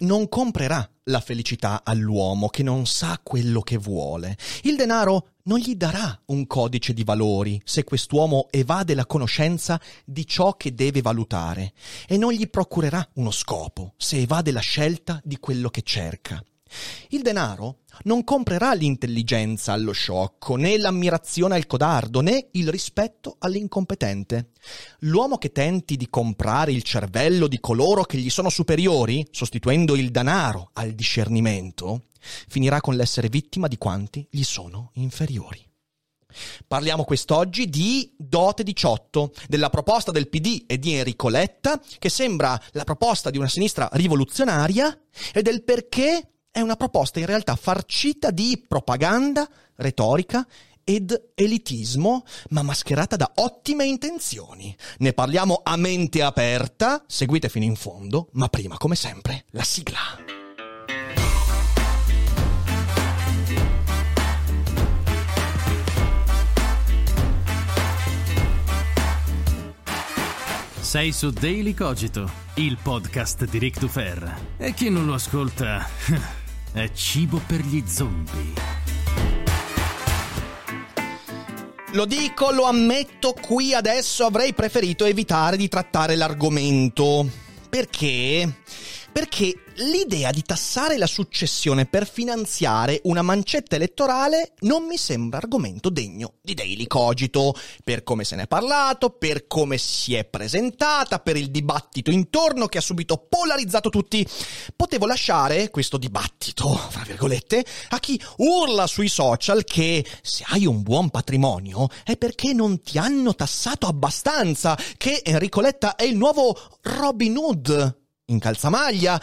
non comprerà la felicità all'uomo che non sa quello che vuole. Il denaro non gli darà un codice di valori se quest'uomo evade la conoscenza di ciò che deve valutare e non gli procurerà uno scopo se evade la scelta di quello che cerca. Il denaro non comprerà l'intelligenza allo sciocco, né l'ammirazione al codardo, né il rispetto all'incompetente. L'uomo che tenti di comprare il cervello di coloro che gli sono superiori, sostituendo il denaro al discernimento, finirà con l'essere vittima di quanti gli sono inferiori. Parliamo quest'oggi di Dote 18, della proposta del PD e di Enrico Letta, che sembra la proposta di una sinistra rivoluzionaria, e del perché è una proposta in realtà farcita di propaganda, retorica ed elitismo, ma mascherata da ottime intenzioni. Ne parliamo a mente aperta, seguite fino in fondo, ma prima, come sempre, la sigla. Sei su Daily Cogito, il podcast di Rick Dufer. E chi non lo ascolta è cibo per gli zombie. Lo dico, lo ammetto, qui adesso avrei preferito evitare di trattare l'argomento. Perché? Perché l'idea di tassare la successione per finanziare una mancetta elettorale non mi sembra argomento degno di Daily Cogito, per come se ne è parlato, per come si è presentata, per il dibattito intorno che ha subito polarizzato tutti. Potevo lasciare questo dibattito, fra virgolette, a chi urla sui social che se hai un buon patrimonio è perché non ti hanno tassato abbastanza, che Enrico Letta è il nuovo Robin Hood in calzamaglia,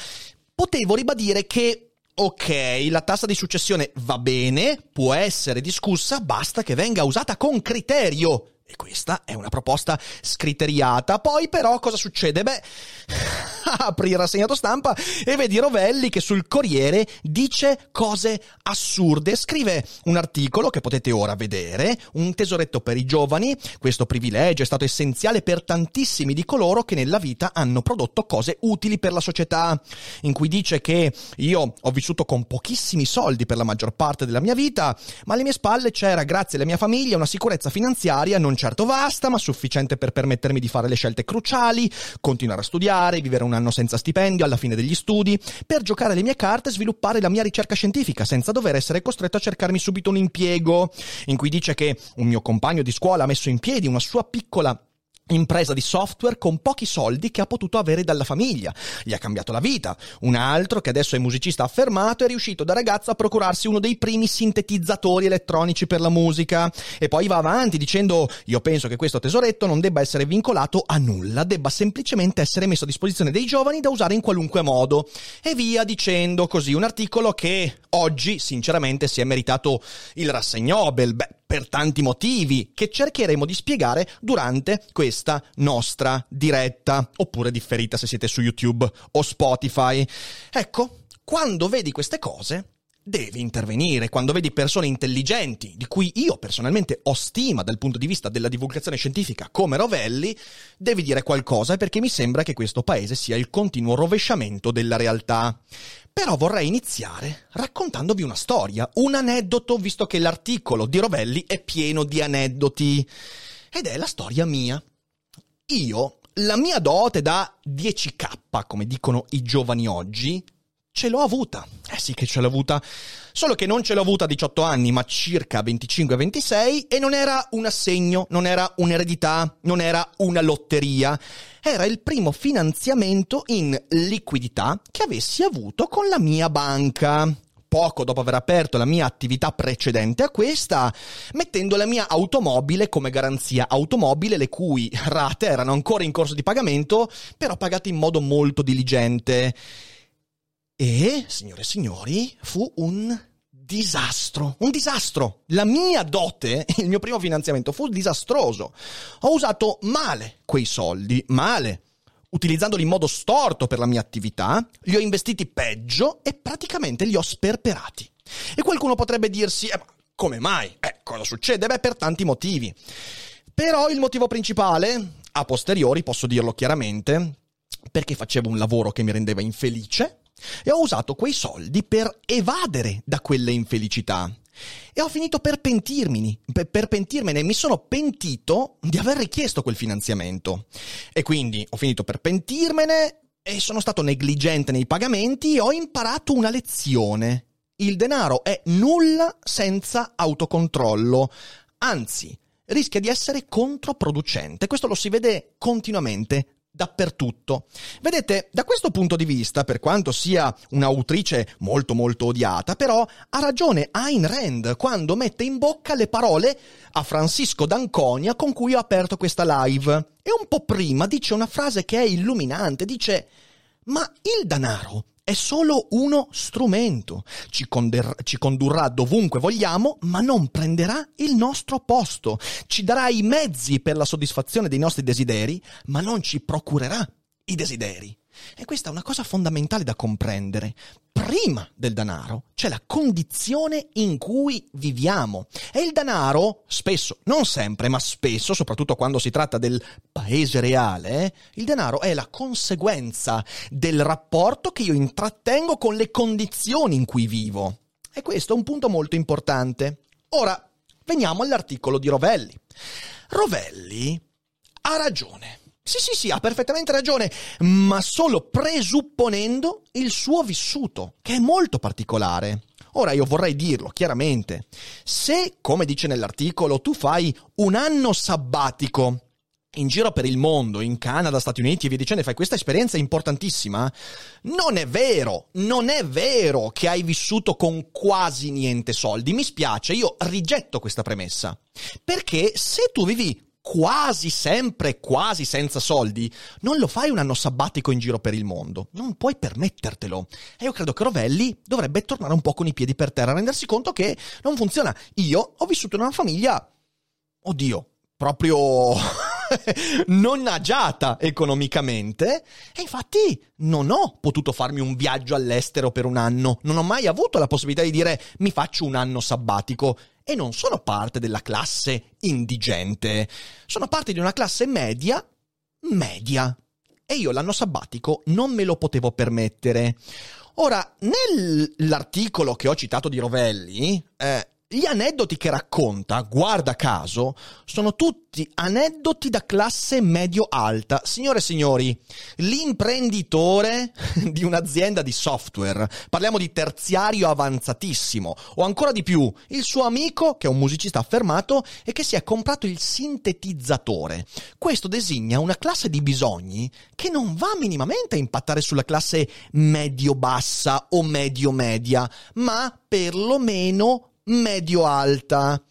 potevo ribadire che ok, la tassa di successione va bene, può essere discussa, basta che venga usata con criterio. E questa è una proposta scriteriata. Poi però cosa succede? Beh, apri il rassegnato stampa e vedi Rovelli che sul Corriere dice cose assurde. Scrive un articolo che potete ora vedere, un tesoretto per i giovani. Questo privilegio è stato essenziale per tantissimi di coloro che nella vita hanno prodotto cose utili per la società. In cui dice che io ho vissuto con pochissimi soldi per la maggior parte della mia vita, ma alle mie spalle c'era, grazie alla mia famiglia, una sicurezza finanziaria non certo vasta, ma sufficiente per permettermi di fare le scelte cruciali, continuare a studiare, vivere un anno senza stipendio alla fine degli studi, per giocare le mie carte e sviluppare la mia ricerca scientifica senza dover essere costretto a cercarmi subito un impiego, in cui dice che un mio compagno di scuola ha messo in piedi una sua piccola impresa di software con pochi soldi che ha potuto avere dalla famiglia. Gli ha cambiato la vita. Un altro, che adesso è musicista affermato, è riuscito da ragazzo a procurarsi uno dei primi sintetizzatori elettronici per la musica. E poi va avanti dicendo, io penso che questo tesoretto non debba essere vincolato a nulla, debba semplicemente essere messo a disposizione dei giovani da usare in qualunque modo. E via dicendo così. Un articolo che oggi, sinceramente, si è meritato il rassegnobel. Beh, per tanti motivi che cercheremo di spiegare durante questa nostra diretta, oppure differita se siete su YouTube o Spotify. Ecco, quando vedi queste cose, devi intervenire. Quando vedi persone intelligenti, di cui io personalmente ho stima dal punto di vista della divulgazione scientifica, come Rovelli, devi dire qualcosa perché mi sembra che questo paese sia il continuo rovesciamento della realtà. Però vorrei iniziare raccontandovi una storia, un aneddoto, visto che l'articolo di Rovelli è pieno di aneddoti. Ed è la storia mia. Io, la mia dote da 10k, come dicono i giovani oggi, ce l'ho avuta. Eh sì che ce l'ho avuta. Solo che non ce l'ho avuta a 18 anni, ma circa 25-26 e non era un assegno, non era un'eredità, non era una lotteria. Era il primo finanziamento in liquidità che avessi avuto con la mia banca poco dopo aver aperto la mia attività precedente a questa, mettendo la mia automobile come garanzia automobile, le cui rate erano ancora in corso di pagamento, però pagate in modo molto diligente. E, signore e signori, fu un disastro, un disastro. La mia dote, il mio primo finanziamento fu disastroso. Ho usato male quei soldi, male. utilizzandoli in modo storto per la mia attività, li ho investiti peggio e praticamente li ho sperperati. E qualcuno potrebbe dirsi, eh, ma come mai? Eh, cosa succede? Beh, per tanti motivi. Però il motivo principale, a posteriori posso dirlo chiaramente, perché facevo un lavoro che mi rendeva infelice e ho usato quei soldi per evadere da quelle infelicità. E ho finito per pentirmene, per pentirmene, mi sono pentito di aver richiesto quel finanziamento. E quindi ho finito per pentirmene e sono stato negligente nei pagamenti e ho imparato una lezione. Il denaro è nulla senza autocontrollo, anzi, rischia di essere controproducente. Questo lo si vede continuamente dappertutto. Vedete, da questo punto di vista, per quanto sia un'autrice molto molto odiata, però ha ragione Ayn Rand quando mette in bocca le parole a Francisco d'Anconia con cui ho aperto questa live. E un po' prima dice una frase che è illuminante, dice ma il denaro è solo uno strumento. Ci, conder- ci, condurrà dovunque vogliamo, ma non prenderà il nostro posto. Ci darà i mezzi per la soddisfazione dei nostri desideri, ma non ci procurerà i desideri. E questa è una cosa fondamentale da comprendere. Prima del denaro c'è la condizione in cui viviamo. E il denaro, spesso, non sempre, ma spesso, soprattutto quando si tratta del paese reale, il denaro è la conseguenza del rapporto che io intrattengo con le condizioni in cui vivo. E questo è un punto molto importante. Ora, veniamo all'articolo di Rovelli. Rovelli ha ragione. Sì, sì, sì, ha perfettamente ragione, ma solo presupponendo il suo vissuto, che è molto particolare. Ora io vorrei dirlo chiaramente, se, come dice nell'articolo, tu fai un anno sabbatico in giro per il mondo, in Canada, Stati Uniti e via dicendo, fai questa esperienza importantissima, non è vero, non è vero che hai vissuto con quasi niente soldi. Mi spiace, io rigetto questa premessa. Perché se tu vivi quasi sempre, quasi senza soldi, non lo fai un anno sabbatico in giro per il mondo. Non puoi permettertelo. E io credo che Rovelli dovrebbe tornare un po' con i piedi per terra, rendersi conto che non funziona. Io ho vissuto in una famiglia, oddio, proprio non agiata economicamente e infatti non ho potuto farmi un viaggio all'estero per un anno. Non ho mai avuto la possibilità di dire mi faccio un anno sabbatico e non sono parte della classe indigente, sono parte di una classe media, media. E io l'anno sabbatico non me lo potevo permettere. Ora, nell'articolo che ho citato di Rovelli, eh, gli aneddoti che racconta, guarda caso, sono tutti aneddoti da classe medio-alta. Signore e signori, l'imprenditore di un'azienda di software, parliamo di terziario avanzatissimo, o ancora di più, il suo amico, che è un musicista affermato e che si è comprato il sintetizzatore. Questo designa una classe di bisogni che non va minimamente a impattare sulla classe medio-bassa o medio-media, ma perlomeno medio-alta.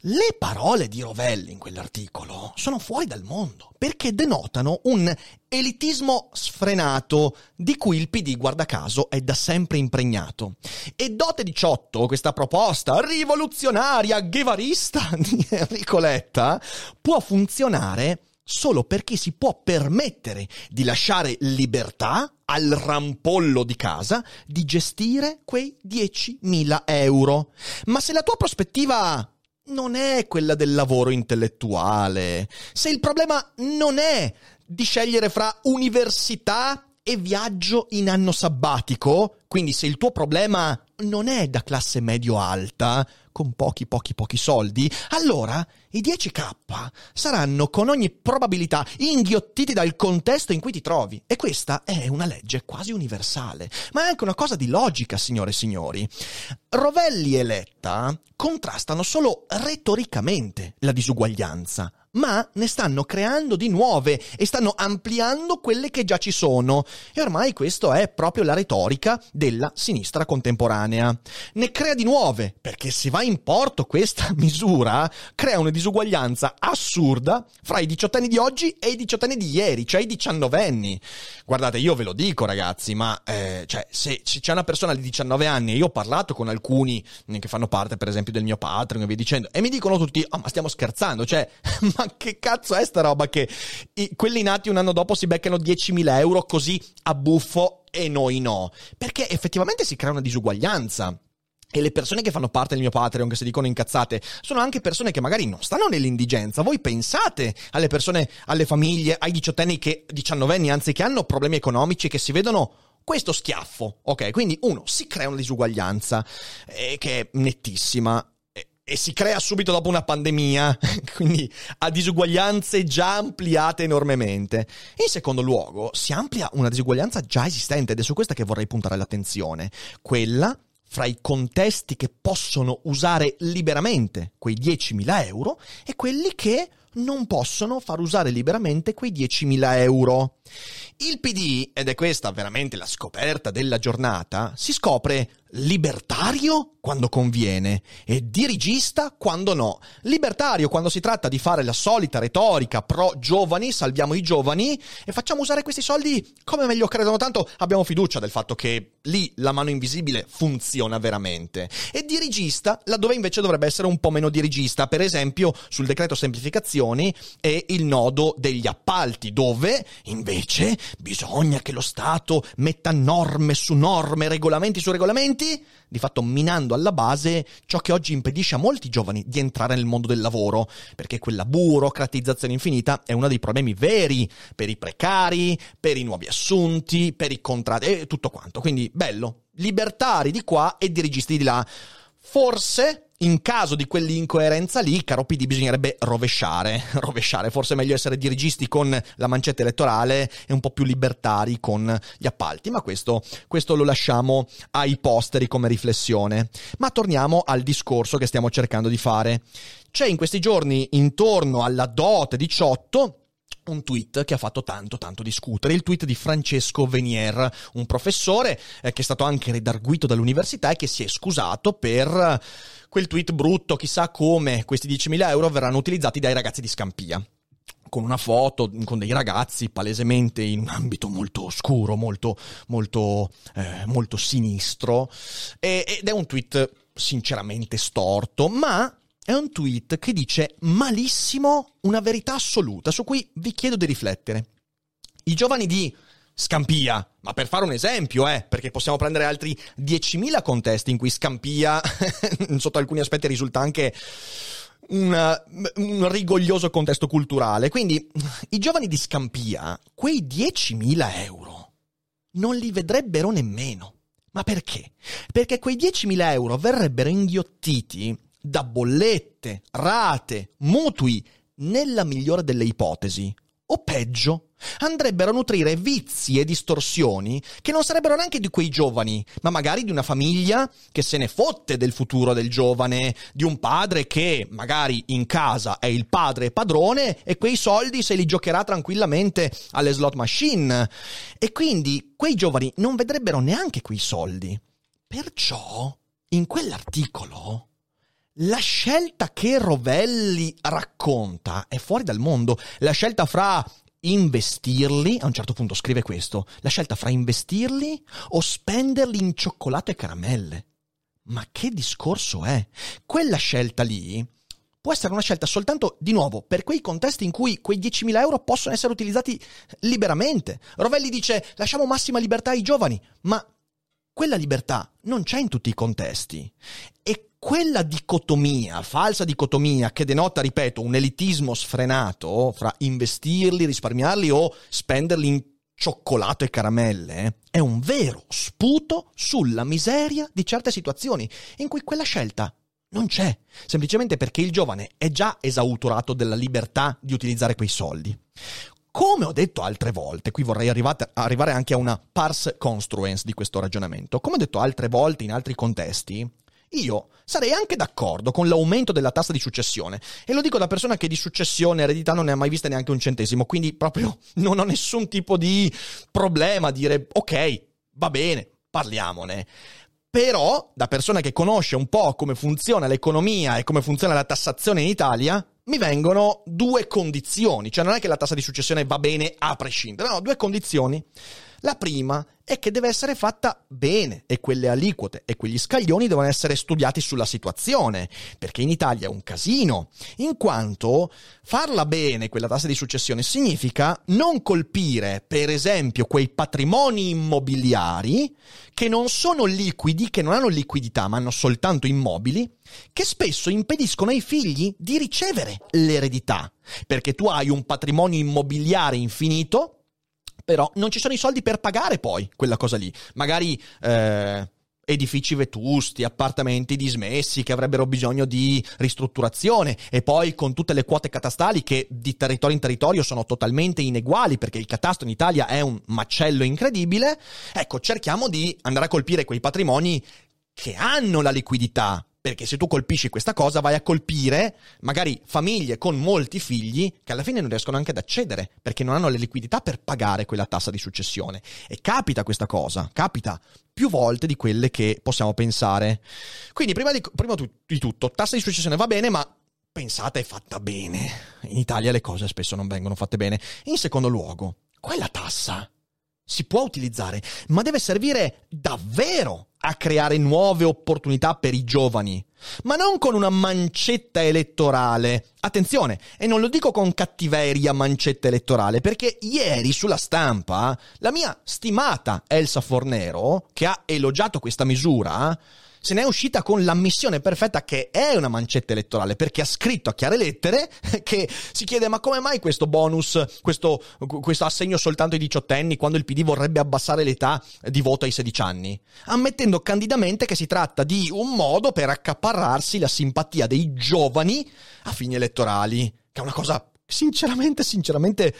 Le parole di Rovelli in quell'articolo sono fuori dal mondo perché denotano un elitismo sfrenato di cui il PD, guarda caso, è da sempre impregnato. E Dote 18, questa proposta rivoluzionaria, ghevarista di Enrico Letta, può funzionare solo perché si può permettere di lasciare libertà al rampollo di casa di gestire quei 10.000 euro. Ma se la tua prospettiva non è quella del lavoro intellettuale, se il problema non è di scegliere fra università e viaggio in anno sabbatico, quindi se il tuo problema non è da classe medio-alta, con pochi pochi pochi soldi, allora i 10k saranno con ogni probabilità inghiottiti dal contesto in cui ti trovi. E questa è una legge quasi universale, ma è anche una cosa di logica, signore e signori. Rovelli e Letta contrastano solo retoricamente la disuguaglianza, ma ne stanno creando di nuove e stanno ampliando quelle che già ci sono. E ormai questo è proprio la retorica della sinistra contemporanea. Ne crea di nuove, perché se va in porto questa misura, crea una disuguaglianza assurda fra i diciottenni di oggi e i diciottenni di ieri, cioè i diciannovenni. Guardate, io ve lo dico ragazzi, ma eh, cioè, se, c'è una persona di 19 anni, e io ho parlato con alcuni che fanno parte per esempio del mio Patreon e via dicendo, e mi dicono tutti, oh ma stiamo scherzando, cioè, ma che cazzo è sta roba che i, quelli nati un anno dopo si beccano 10.000 euro così a buffo e noi no? Perché effettivamente si crea una disuguaglianza. E le persone che fanno parte del mio Patreon, che si dicono incazzate, sono anche persone che magari non stanno nell'indigenza. Voi pensate alle persone, alle famiglie, ai diciottenni che, diciannovenni, anzi, che hanno problemi economici, che si vedono questo schiaffo. Ok, quindi uno, si crea una disuguaglianza, eh, che è nettissima e si crea subito dopo una pandemia, quindi a disuguaglianze già ampliate enormemente. In secondo luogo, si amplia una disuguaglianza già esistente ed è su questa che vorrei puntare l'attenzione, quella fra i contesti che possono usare liberamente quei 10.000 euro e quelli che non possono far usare liberamente quei 10.000 euro. Il PD, ed è questa veramente la scoperta della giornata, si scopre libertario quando conviene e dirigista quando no. Libertario quando si tratta di fare la solita retorica pro giovani, salviamo i giovani e facciamo usare questi soldi come meglio credono, tanto abbiamo fiducia del fatto che lì la mano invisibile funziona veramente. E dirigista laddove invece dovrebbe essere un po' meno dirigista, per esempio sul decreto semplificazioni e il nodo degli appalti, dove invece bisogna che lo Stato metta norme su norme, regolamenti su regolamenti, di fatto minando alla base ciò che oggi impedisce a molti giovani di entrare nel mondo del lavoro, perché quella burocratizzazione infinita è uno dei problemi veri per i precari, per i nuovi assunti, per i contratti e tutto quanto. Quindi bello, libertari di qua e dirigisti di là. Forse in caso di quell'incoerenza lì, caro PD, bisognerebbe rovesciare. Rovesciare, forse è meglio essere dirigisti con la mancetta elettorale e un po' più libertari con gli appalti, ma questo, questo lo lasciamo ai posteri come riflessione. Ma torniamo al discorso che stiamo cercando di fare. C'è in questi giorni, intorno alla DOT 18, un tweet che ha fatto tanto tanto discutere, il tweet di Francesco Venier, un professore eh, che è stato anche redarguito dall'università e che si è scusato per quel tweet brutto, chissà come questi 10.000 euro verranno utilizzati dai ragazzi di Scampia. Con una foto con dei ragazzi palesemente in un ambito molto oscuro, molto, molto, eh, molto sinistro, e, ed è un tweet sinceramente storto, ma è un tweet che dice malissimo una verità assoluta su cui vi chiedo di riflettere. I giovani di Scampia, ma per fare un esempio, eh, perché possiamo prendere altri 10.000 contesti in cui Scampia, sotto alcuni aspetti, risulta anche un, un, rigoglioso contesto culturale. Quindi i giovani di Scampia, quei 10.000 euro, non li vedrebbero nemmeno. Ma perché? Perché quei 10.000 euro verrebbero inghiottiti da bollette, rate, mutui, nella migliore delle ipotesi, o peggio, andrebbero a nutrire vizi e distorsioni che non sarebbero neanche di quei giovani, ma magari di una famiglia che se ne fotte del futuro del giovane, di un padre che magari in casa è il padre padrone e quei soldi se li giocherà tranquillamente alle slot machine. E quindi quei giovani non vedrebbero neanche quei soldi. Perciò, in quell'articolo, la scelta che Rovelli racconta è fuori dal mondo. La scelta fra investirli, a un certo punto scrive questo, la scelta fra investirli o spenderli in cioccolato e caramelle. Ma che discorso è? Quella scelta lì può essere una scelta soltanto, di nuovo, per quei contesti in cui quei 10.000 euro possono essere utilizzati liberamente. Rovelli dice lasciamo massima libertà ai giovani, ma quella libertà non c'è in tutti i contesti. E quella dicotomia, falsa dicotomia, che denota, ripeto, un elitismo sfrenato fra investirli, risparmiarli o spenderli in cioccolato e caramelle, è un vero sputo sulla miseria di certe situazioni in cui quella scelta non c'è, semplicemente perché il giovane è già esautorato della libertà di utilizzare quei soldi. Come ho detto altre volte, qui vorrei arrivare anche a una parse construence di questo ragionamento, come ho detto altre volte in altri contesti, io sarei anche d'accordo con l'aumento della tassa di successione. E lo dico da persona che di successione eredità non ne ha mai vista neanche un centesimo, quindi proprio non ho nessun tipo di problema a dire ok, va bene, parliamone. Però, da persona che conosce un po' come funziona l'economia e come funziona la tassazione in Italia, mi vengono due condizioni. Cioè non è che la tassa di successione va bene a prescindere, no, due condizioni. La prima è che deve essere fatta bene e quelle aliquote e quegli scaglioni devono essere studiati sulla situazione, perché in Italia è un casino, in quanto farla bene quella tassa di successione significa non colpire, per esempio, quei patrimoni immobiliari che non sono liquidi, che non hanno liquidità, ma hanno soltanto immobili, che spesso impediscono ai figli di ricevere l'eredità, perché tu hai un patrimonio immobiliare infinito, però non ci sono i soldi per pagare poi quella cosa lì. Magari eh, edifici vetusti, appartamenti dismessi che avrebbero bisogno di ristrutturazione e poi con tutte le quote catastali che di territorio in territorio sono totalmente ineguali perché il catasto in Italia è un macello incredibile, ecco cerchiamo di andare a colpire quei patrimoni che hanno la liquidità perché se tu colpisci questa cosa vai a colpire magari famiglie con molti figli che alla fine non riescono anche ad accedere perché non hanno le liquidità per pagare quella tassa di successione. E capita questa cosa, capita più volte di quelle che possiamo pensare. Quindi prima di, prima di tutto, tassa di successione va bene, ma pensate è fatta bene. In Italia le cose spesso non vengono fatte bene. In secondo luogo, quella tassa si può utilizzare, ma deve servire davvero a creare nuove opportunità per i giovani, ma non con una mancetta elettorale. Attenzione, e non lo dico con cattiveria mancetta elettorale, perché ieri sulla stampa la mia stimata Elsa Fornero, che ha elogiato questa misura, se ne è uscita con l'ammissione perfetta che è una mancetta elettorale, perché ha scritto a chiare lettere che si chiede ma come mai questo bonus, questo, questo assegno soltanto ai diciottenni quando il PD vorrebbe abbassare l'età di voto ai 16 anni, ammettendo candidamente che si tratta di un modo per accaparrarsi la simpatia dei giovani a fini elettorali, che è una cosa sinceramente, sinceramente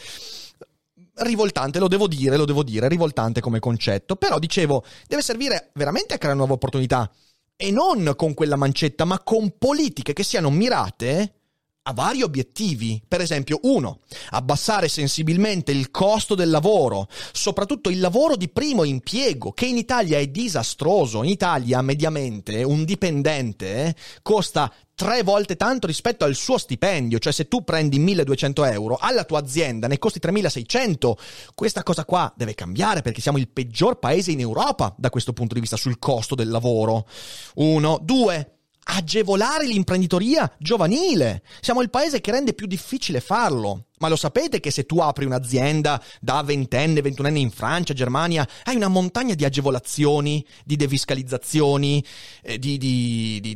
rivoltante, lo devo dire, lo devo dire, rivoltante come concetto, però dicevo, deve servire veramente a creare nuove opportunità e non con quella mancetta, ma con politiche che siano mirate a vari obiettivi. Per esempio, uno, abbassare sensibilmente il costo del lavoro, soprattutto il lavoro di primo impiego, che in Italia è disastroso. In Italia, mediamente, un dipendente costa tre volte tanto rispetto al suo stipendio, cioè se tu prendi 1200 euro alla tua azienda ne costi 3600, questa cosa qua deve cambiare perché siamo il peggior paese in Europa da questo punto di vista sul costo del lavoro. Uno, due, agevolare l'imprenditoria giovanile. Siamo il paese che rende più difficile farlo. Ma lo sapete che se tu apri un'azienda da ventenne, ventunenne in Francia, Germania, hai una montagna di agevolazioni, di defiscalizzazioni, eh, di, di, di,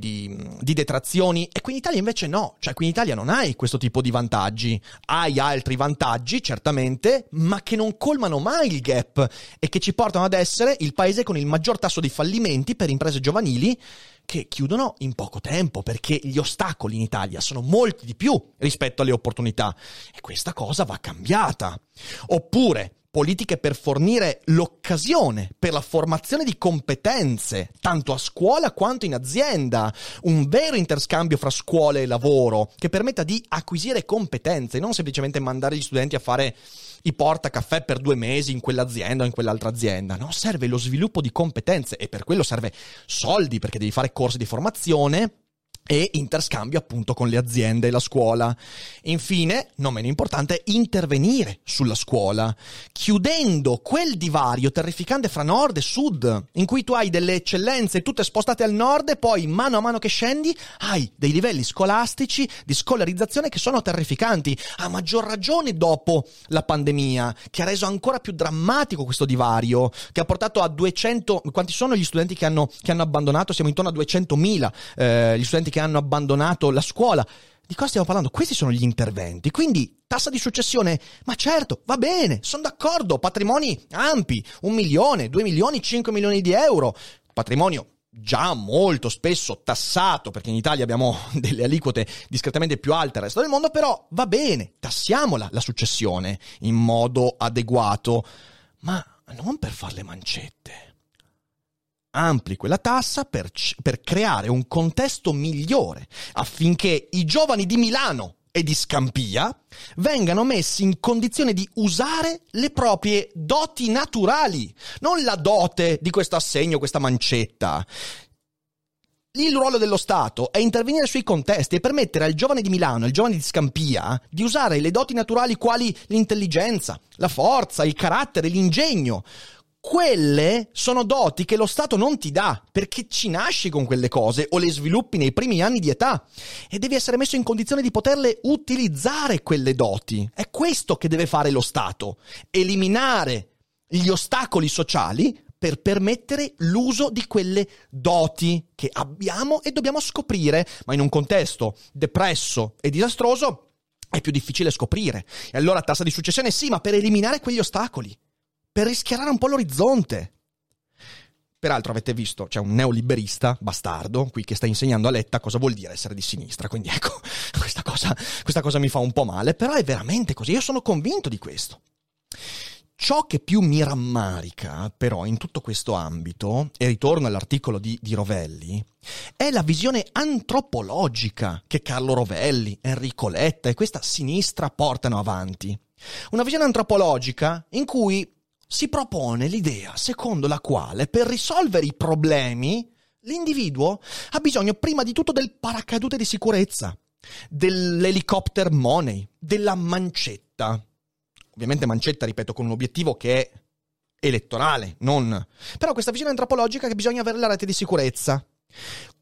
di, detrazioni, e qui in Italia invece no, cioè qui in Italia non hai questo tipo di vantaggi. Hai altri vantaggi, certamente, ma che non colmano mai il gap e che ci portano ad essere il paese con il maggior tasso di fallimenti per imprese giovanili che chiudono in poco tempo perché gli ostacoli in Italia sono molti di più rispetto alle opportunità e questa cosa va cambiata. Oppure politiche per fornire l'occasione per la formazione di competenze, tanto a scuola quanto in azienda, un vero interscambio fra scuola e lavoro che permetta di acquisire competenze, non semplicemente mandare gli studenti a fare i porta caffè per due mesi in quell'azienda o in quell'altra azienda. No, serve lo sviluppo di competenze e per quello serve soldi perché devi fare corsi di formazione e interscambio appunto con le aziende e la scuola. Infine, non meno importante, intervenire sulla scuola, chiudendo quel divario terrificante fra nord e sud, in cui tu hai delle eccellenze tutte spostate al nord e poi mano a mano che scendi hai dei livelli scolastici di scolarizzazione che sono terrificanti, a maggior ragione dopo la pandemia, che ha reso ancora più drammatico questo divario, che ha portato a 200, quanti sono gli studenti che hanno, che hanno abbandonato? Siamo intorno a 200.000 eh, gli studenti che hanno abbandonato la scuola. Di cosa stiamo parlando? Questi sono gli interventi. Quindi, tassa di successione, ma certo, va bene, sono d'accordo, patrimoni ampi, un milione, due milioni, cinque milioni di euro, patrimonio già molto spesso tassato, perché in Italia abbiamo delle aliquote discretamente più alte del resto del mondo, però va bene, tassiamola la successione in modo adeguato, ma non per fare le mancette ampli quella tassa per, per creare un contesto migliore affinché i giovani di Milano e di Scampia vengano messi in condizione di usare le proprie doti naturali, non la dote di questo assegno, questa mancetta. Il ruolo dello Stato è intervenire sui contesti e permettere al giovane di Milano, al giovane di Scampia, di usare le doti naturali quali l'intelligenza, la forza, il carattere, l'ingegno, quelle sono doti che lo Stato non ti dà, perché ci nasci con quelle cose o le sviluppi nei primi anni di età e devi essere messo in condizione di poterle utilizzare quelle doti. È questo che deve fare lo Stato, eliminare gli ostacoli sociali per permettere l'uso di quelle doti che abbiamo e dobbiamo scoprire, ma in un contesto depresso e disastroso è più difficile scoprire. E allora tassa di successione sì, ma per eliminare quegli ostacoli per rischiarare un po' l'orizzonte. Peraltro avete visto, c'è un neoliberista bastardo qui che sta insegnando a Letta cosa vuol dire essere di sinistra, quindi ecco, questa cosa, questa cosa mi fa un po' male, però è veramente così, io sono convinto di questo. Ciò che più mi rammarica, però, in tutto questo ambito, e ritorno all'articolo di, di, Rovelli, è la visione antropologica che Carlo Rovelli, Enrico Letta e questa sinistra portano avanti. Una visione antropologica in cui si propone l'idea secondo la quale per risolvere i problemi l'individuo ha bisogno prima di tutto del paracadute di sicurezza, dell'helicopter money, della mancetta. Ovviamente mancetta, ripeto, con un obiettivo che è elettorale, non. Però questa visione antropologica che bisogna avere la rete di sicurezza.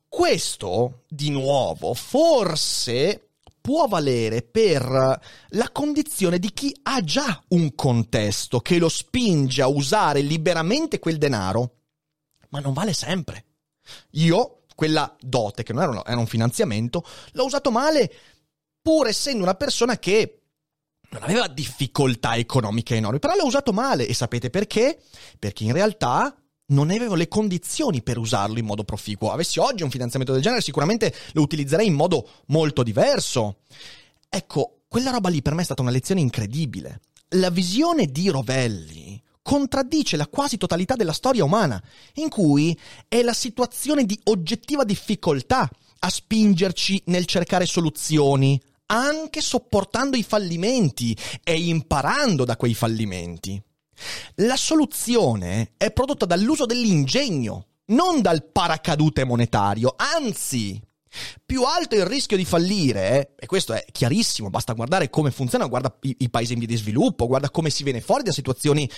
Questo, di nuovo, forse può valere per la condizione di chi ha già un contesto che lo spinge a usare liberamente quel denaro, ma non vale sempre. Io, quella dote, che non era, era un finanziamento, l'ho usato male pur essendo una persona che non aveva difficoltà economiche enormi, però l'ho usato male e sapete perché? Perché in realtà non avevo le condizioni per usarlo in modo proficuo. Avessi oggi un finanziamento del genere, sicuramente lo utilizzerei in modo molto diverso. Ecco, quella roba lì per me è stata una lezione incredibile. La visione di Rovelli contraddice la quasi totalità della storia umana, in cui è la situazione di oggettiva difficoltà a spingerci nel cercare soluzioni, anche sopportando i fallimenti e imparando da quei fallimenti. La soluzione è prodotta dall'uso dell'ingegno, non dal paracadute monetario, anzi, più alto è il rischio di fallire, e questo è chiarissimo, basta guardare come funziona, guarda i, i paesi in via di sviluppo, guarda come si viene fuori da situazioni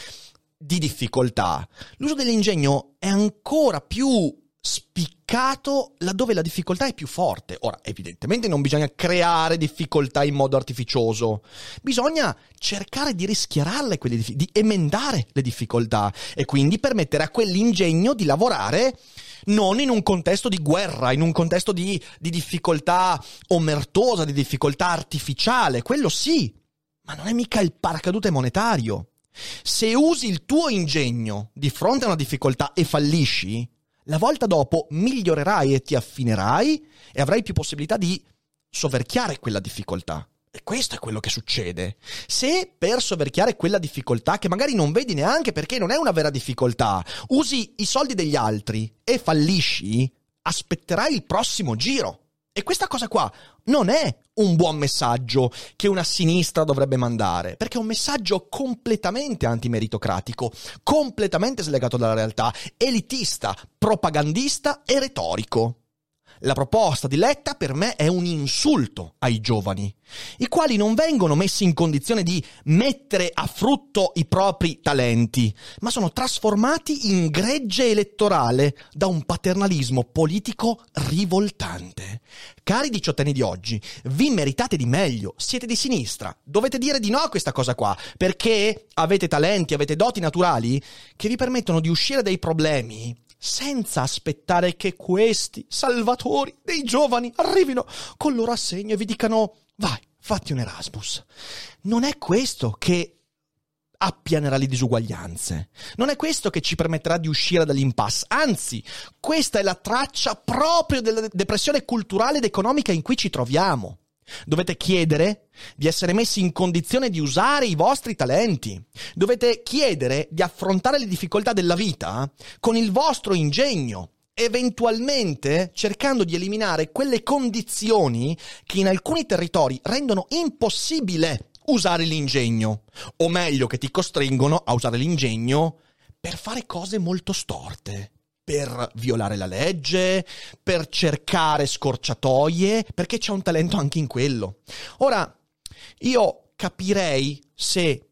di difficoltà. L'uso dell'ingegno è ancora più spiccato laddove la difficoltà è più forte. Ora, evidentemente non bisogna creare difficoltà in modo artificioso, bisogna cercare di rischiararle, di emendare le difficoltà e quindi permettere a quell'ingegno di lavorare non in un contesto di guerra, in un contesto di, di difficoltà omertosa, di difficoltà artificiale, quello sì, ma non è mica il paracadute monetario. Se usi il tuo ingegno di fronte a una difficoltà e fallisci, la volta dopo migliorerai e ti affinerai e avrai più possibilità di soverchiare quella difficoltà. E questo è quello che succede. Se per soverchiare quella difficoltà, che magari non vedi neanche perché non è una vera difficoltà, usi i soldi degli altri e fallisci, aspetterai il prossimo giro. E questa cosa qua non è un buon messaggio che una sinistra dovrebbe mandare, perché è un messaggio completamente antimeritocratico, completamente slegato dalla realtà, elitista, propagandista e retorico. La proposta di Letta per me è un insulto ai giovani, i quali non vengono messi in condizione di mettere a frutto i propri talenti, ma sono trasformati in gregge elettorale da un paternalismo politico rivoltante. Cari diciottenni di oggi, vi meritate di meglio, siete di sinistra, dovete dire di no a questa cosa qua, perché avete talenti, avete doti naturali che vi permettono di uscire dai problemi senza aspettare che questi salvatori dei giovani arrivino col loro assegno e vi dicano vai, fatti un Erasmus. Non è questo che appianerà le disuguaglianze. Non è questo che ci permetterà di uscire dall'impasse, anzi, questa è la traccia proprio della depressione culturale ed economica in cui ci troviamo. Dovete chiedere di essere messi in condizione di usare i vostri talenti. Dovete chiedere di affrontare le difficoltà della vita con il vostro ingegno, eventualmente cercando di eliminare quelle condizioni che in alcuni territori rendono impossibile usare l'ingegno, o meglio che ti costringono a usare l'ingegno per fare cose molto storte per violare la legge, per cercare scorciatoie, perché c'è un talento anche in quello. Ora, io capirei se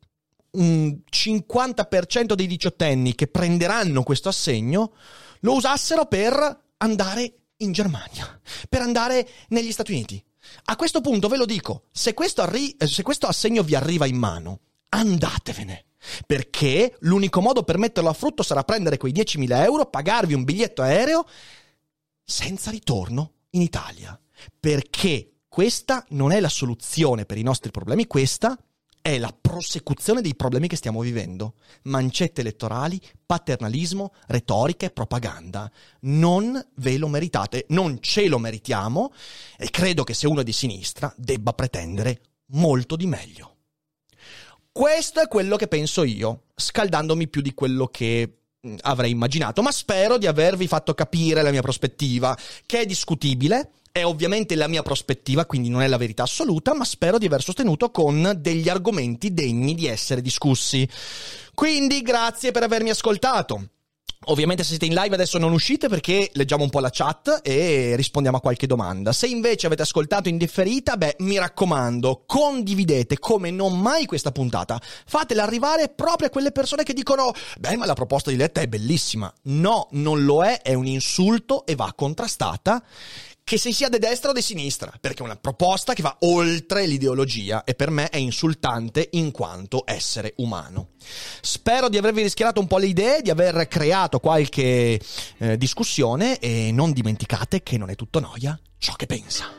un 50% dei diciottenni che prenderanno questo assegno lo usassero per andare in Germania, per andare negli Stati Uniti. A questo punto ve lo dico, se questo, arri- se questo assegno vi arriva in mano, andatevene. Perché l'unico modo per metterlo a frutto sarà prendere quei 10.000 euro, pagarvi un biglietto aereo senza ritorno in Italia. Perché questa non è la soluzione per i nostri problemi, questa è la prosecuzione dei problemi che stiamo vivendo. Mancette elettorali, paternalismo, retorica e propaganda. Non ve lo meritate, non ce lo meritiamo e credo che se uno è di sinistra debba pretendere molto di meglio. Questo è quello che penso io, scaldandomi più di quello che mm, avrei immaginato, ma spero di avervi fatto capire la mia prospettiva, che è discutibile, è ovviamente la mia prospettiva, quindi non è la verità assoluta, ma spero di aver sostenuto con degli argomenti degni di essere discussi. Quindi grazie per avermi ascoltato. Ovviamente se siete in live adesso non uscite perché leggiamo un po' la chat e rispondiamo a qualche domanda. Se invece avete ascoltato in differita, beh, mi raccomando, condividete come non mai questa puntata. Fatela arrivare proprio a quelle persone che dicono, beh, ma la proposta di Letta è bellissima. No, non lo è, è un insulto e va contrastata che se sia di destra o di sinistra, perché è una proposta che va oltre l'ideologia e per me è insultante in quanto essere umano. Spero di avervi rischiarato un po' le idee, di aver creato qualche eh, discussione e non dimenticate che non è tutto noia ciò che pensa.